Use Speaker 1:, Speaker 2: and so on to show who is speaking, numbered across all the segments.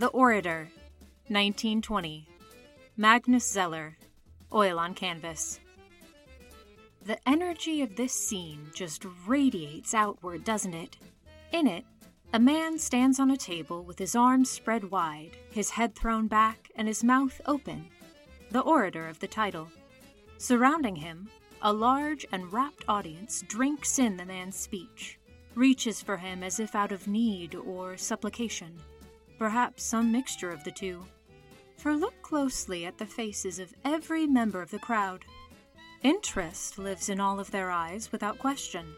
Speaker 1: The Orator, 1920. Magnus Zeller, oil on canvas. The energy of this scene just radiates outward, doesn't it? In it, a man stands on a table with his arms spread wide, his head thrown back, and his mouth open. The orator of the title. Surrounding him, a large and rapt audience drinks in the man's speech, reaches for him as if out of need or supplication, perhaps some mixture of the two. For look closely at the faces of every member of the crowd. Interest lives in all of their eyes without question.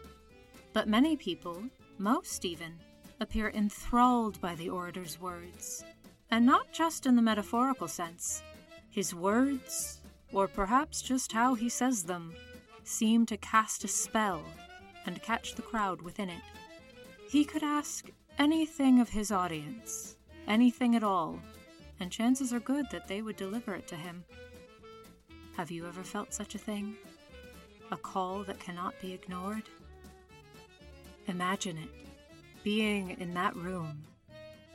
Speaker 1: But many people, most even, appear enthralled by the orator's words, and not just in the metaphorical sense. His words, or perhaps just how he says them, seem to cast a spell and catch the crowd within it. He could ask anything of his audience, anything at all, and chances are good that they would deliver it to him. Have you ever felt such a thing? A call that cannot be ignored? Imagine it being in that room,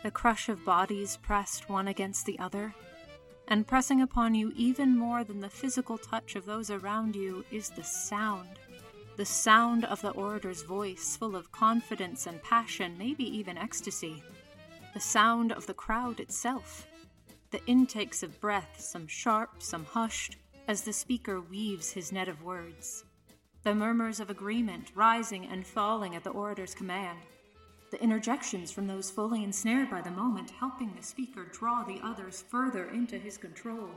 Speaker 1: the crush of bodies pressed one against the other, and pressing upon you even more than the physical touch of those around you is the sound. The sound of the orator's voice, full of confidence and passion, maybe even ecstasy. The sound of the crowd itself. The intakes of breath, some sharp, some hushed, as the speaker weaves his net of words. The murmurs of agreement rising and falling at the orator's command the interjections from those fully ensnared by the moment helping the speaker draw the others further into his control.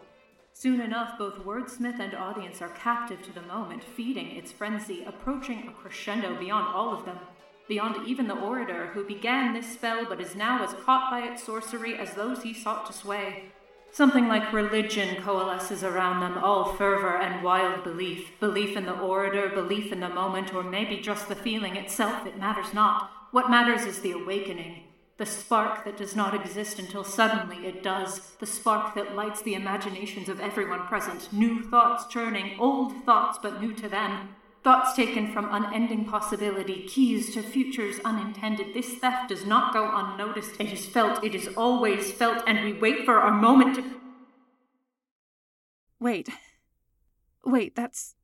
Speaker 1: Soon enough, both wordsmith and audience are captive to the moment, feeding its frenzy, approaching a crescendo beyond all of them, beyond even the orator who began this spell but is now as caught by its sorcery as those he sought to sway. Something like religion coalesces around them, all fervor and wild belief. Belief in the orator, belief in the moment, or maybe just the feeling itself, it matters not. What matters is the awakening, the spark that does not exist until suddenly it does, the spark that lights the imaginations of everyone present, new thoughts churning, old thoughts but new to them, thoughts taken from unending possibility, keys to futures unintended. This theft does not go unnoticed. It is felt, it is always felt, and we wait for our moment to. Wait. Wait, that's.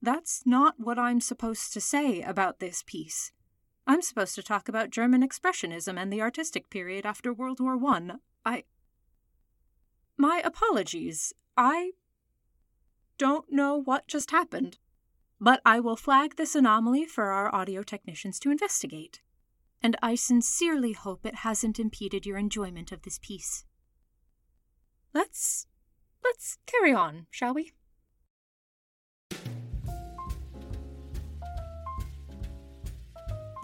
Speaker 1: That's not what I'm supposed to say about this piece. I'm supposed to talk about German Expressionism and the artistic period after World War One. I. I. My apologies. I don't know what just happened. But I will flag this anomaly for our audio technicians to investigate. And I sincerely hope it hasn't impeded your enjoyment of this piece. Let's. let's carry on, shall we?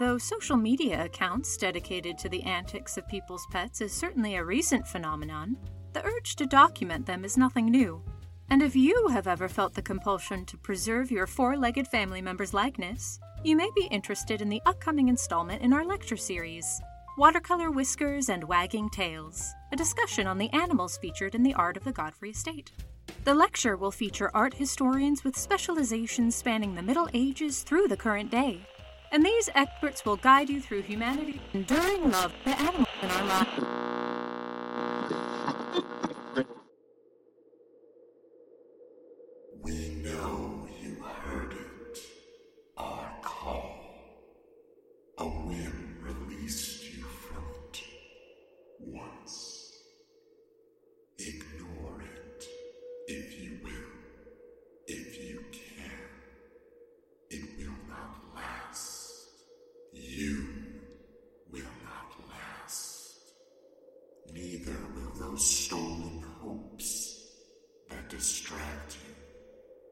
Speaker 1: Though social media accounts dedicated to the antics of people's pets is certainly a recent phenomenon, the urge to document them is nothing new. And if you have ever felt the compulsion to preserve your four legged family member's likeness, you may be interested in the upcoming installment in our lecture series Watercolor Whiskers and Wagging Tails, a discussion on the animals featured in the art of the Godfrey estate. The lecture will feature art historians with specializations spanning the Middle Ages through the current day and these experts will guide you through humanity's enduring love for animals in our lives.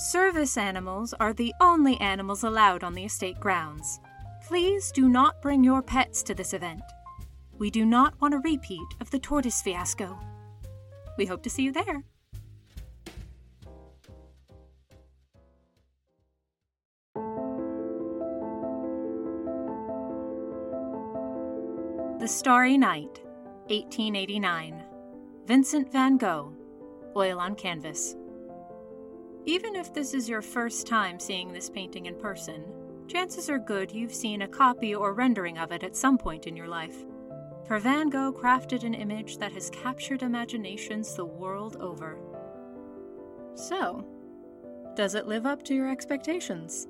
Speaker 1: service animals are the only animals allowed on the estate grounds. Please do not bring your pets to this event. We do not want a repeat of the tortoise fiasco. We hope to see you there. The Starry Night, 1889. Vincent van Gogh, oil on canvas. Even if this is your first time seeing this painting in person, chances are good you've seen a copy or rendering of it at some point in your life. For Van Gogh crafted an image that has captured imaginations the world over. So, does it live up to your expectations?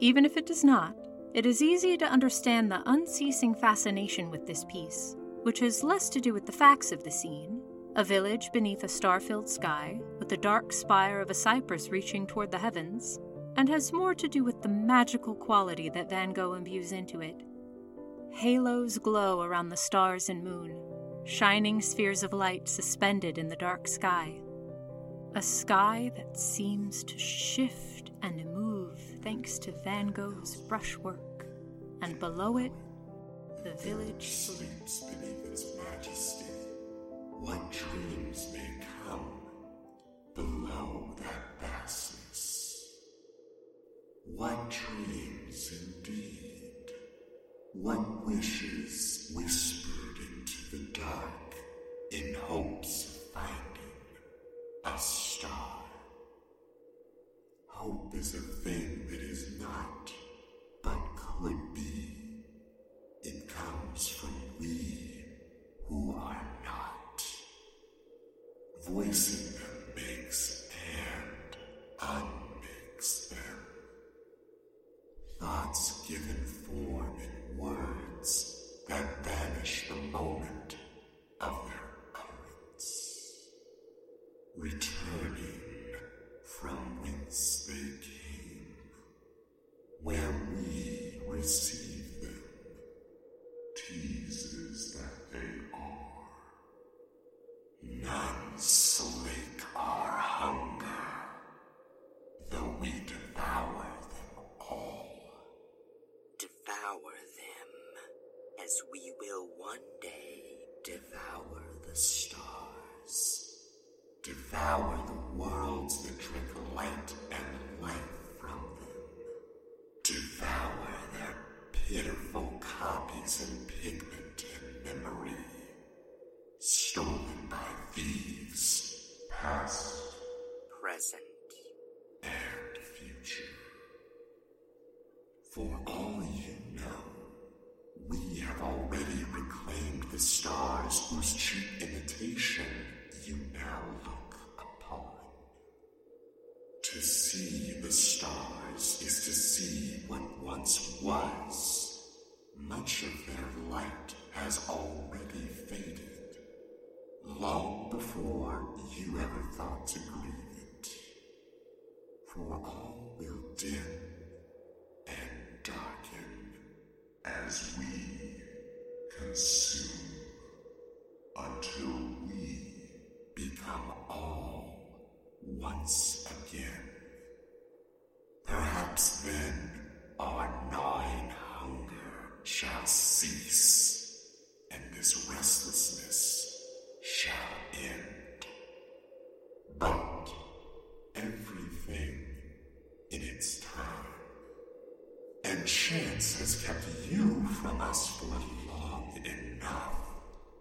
Speaker 1: Even if it does not, it is easy to understand the unceasing fascination with this piece, which has less to do with the facts of the scene a village beneath a star filled sky, with the dark spire of a cypress reaching toward the heavens, and has more to do with the magical quality that Van Gogh imbues into it. Halos glow around the stars and moon, shining spheres of light suspended in the dark sky. A sky that seems to shift and move thanks to Van Gogh's brushwork, and below it, the village
Speaker 2: sleeps beneath its majesty. What dreams may come below that vastness? What dreams indeed? What wishes whispered into the dark in hopes of finding a star? Hope is a thing that Voicing them makes and unmakes them. Thoughts given form in words that banish the moment of their utterance. Returning from whence they came, where we receive Devour
Speaker 3: the
Speaker 2: worlds that drink light and life from them. Devour their pitiful copies in pigment and memory. Stolen by thieves, past
Speaker 3: Present,
Speaker 2: and future. For all you know, we have already reclaimed the stars whose cheap imitation you now look. To see the stars is to see what once was. Much of their light has already faded, long before you ever thought to grieve it. For all will dim and darken as we consume until we become all once. Perhaps then our gnawing hunger shall cease, and this restlessness shall end. But everything in its time. And chance has kept you from us for long enough.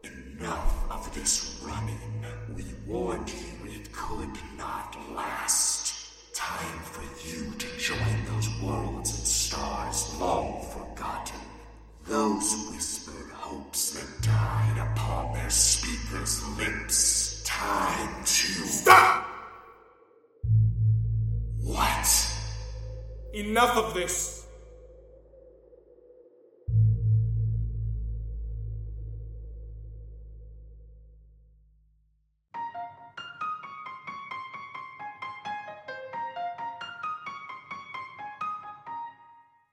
Speaker 2: Enough of this running. We warned you it could not last. Time for you to join those worlds and stars long forgotten. Those whispered hopes that died upon their speakers' lips. Time to.
Speaker 4: Stop!
Speaker 2: What?
Speaker 4: Enough of this!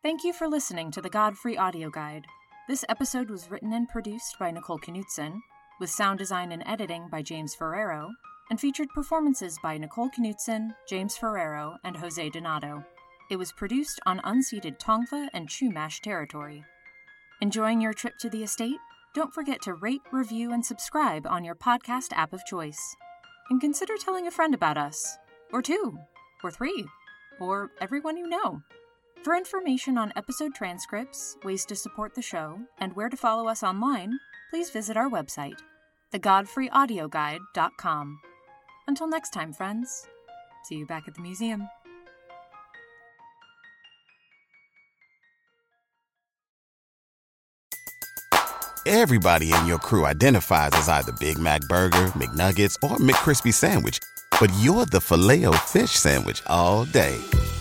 Speaker 1: Thank you for listening to the Godfrey Audio Guide. This episode was written and produced by Nicole Knudsen, with sound design and editing by James Ferrero, and featured performances by Nicole Knudsen, James Ferrero, and José Donado. It was produced on unceded Tongva and Chumash territory. Enjoying your trip to the estate? don't forget to rate, review, and subscribe on your podcast app of choice. And consider telling a friend about us, or two, or three, or everyone you know. For information on episode transcripts, ways to support the show, and where to follow us online, please visit our website, thegodfreyaudioguide.com. Until next time, friends, see you back at the museum.
Speaker 5: Everybody in your crew identifies as either Big Mac Burger, McNuggets, or McCrispy Sandwich. But you're the filet fish Sandwich all day.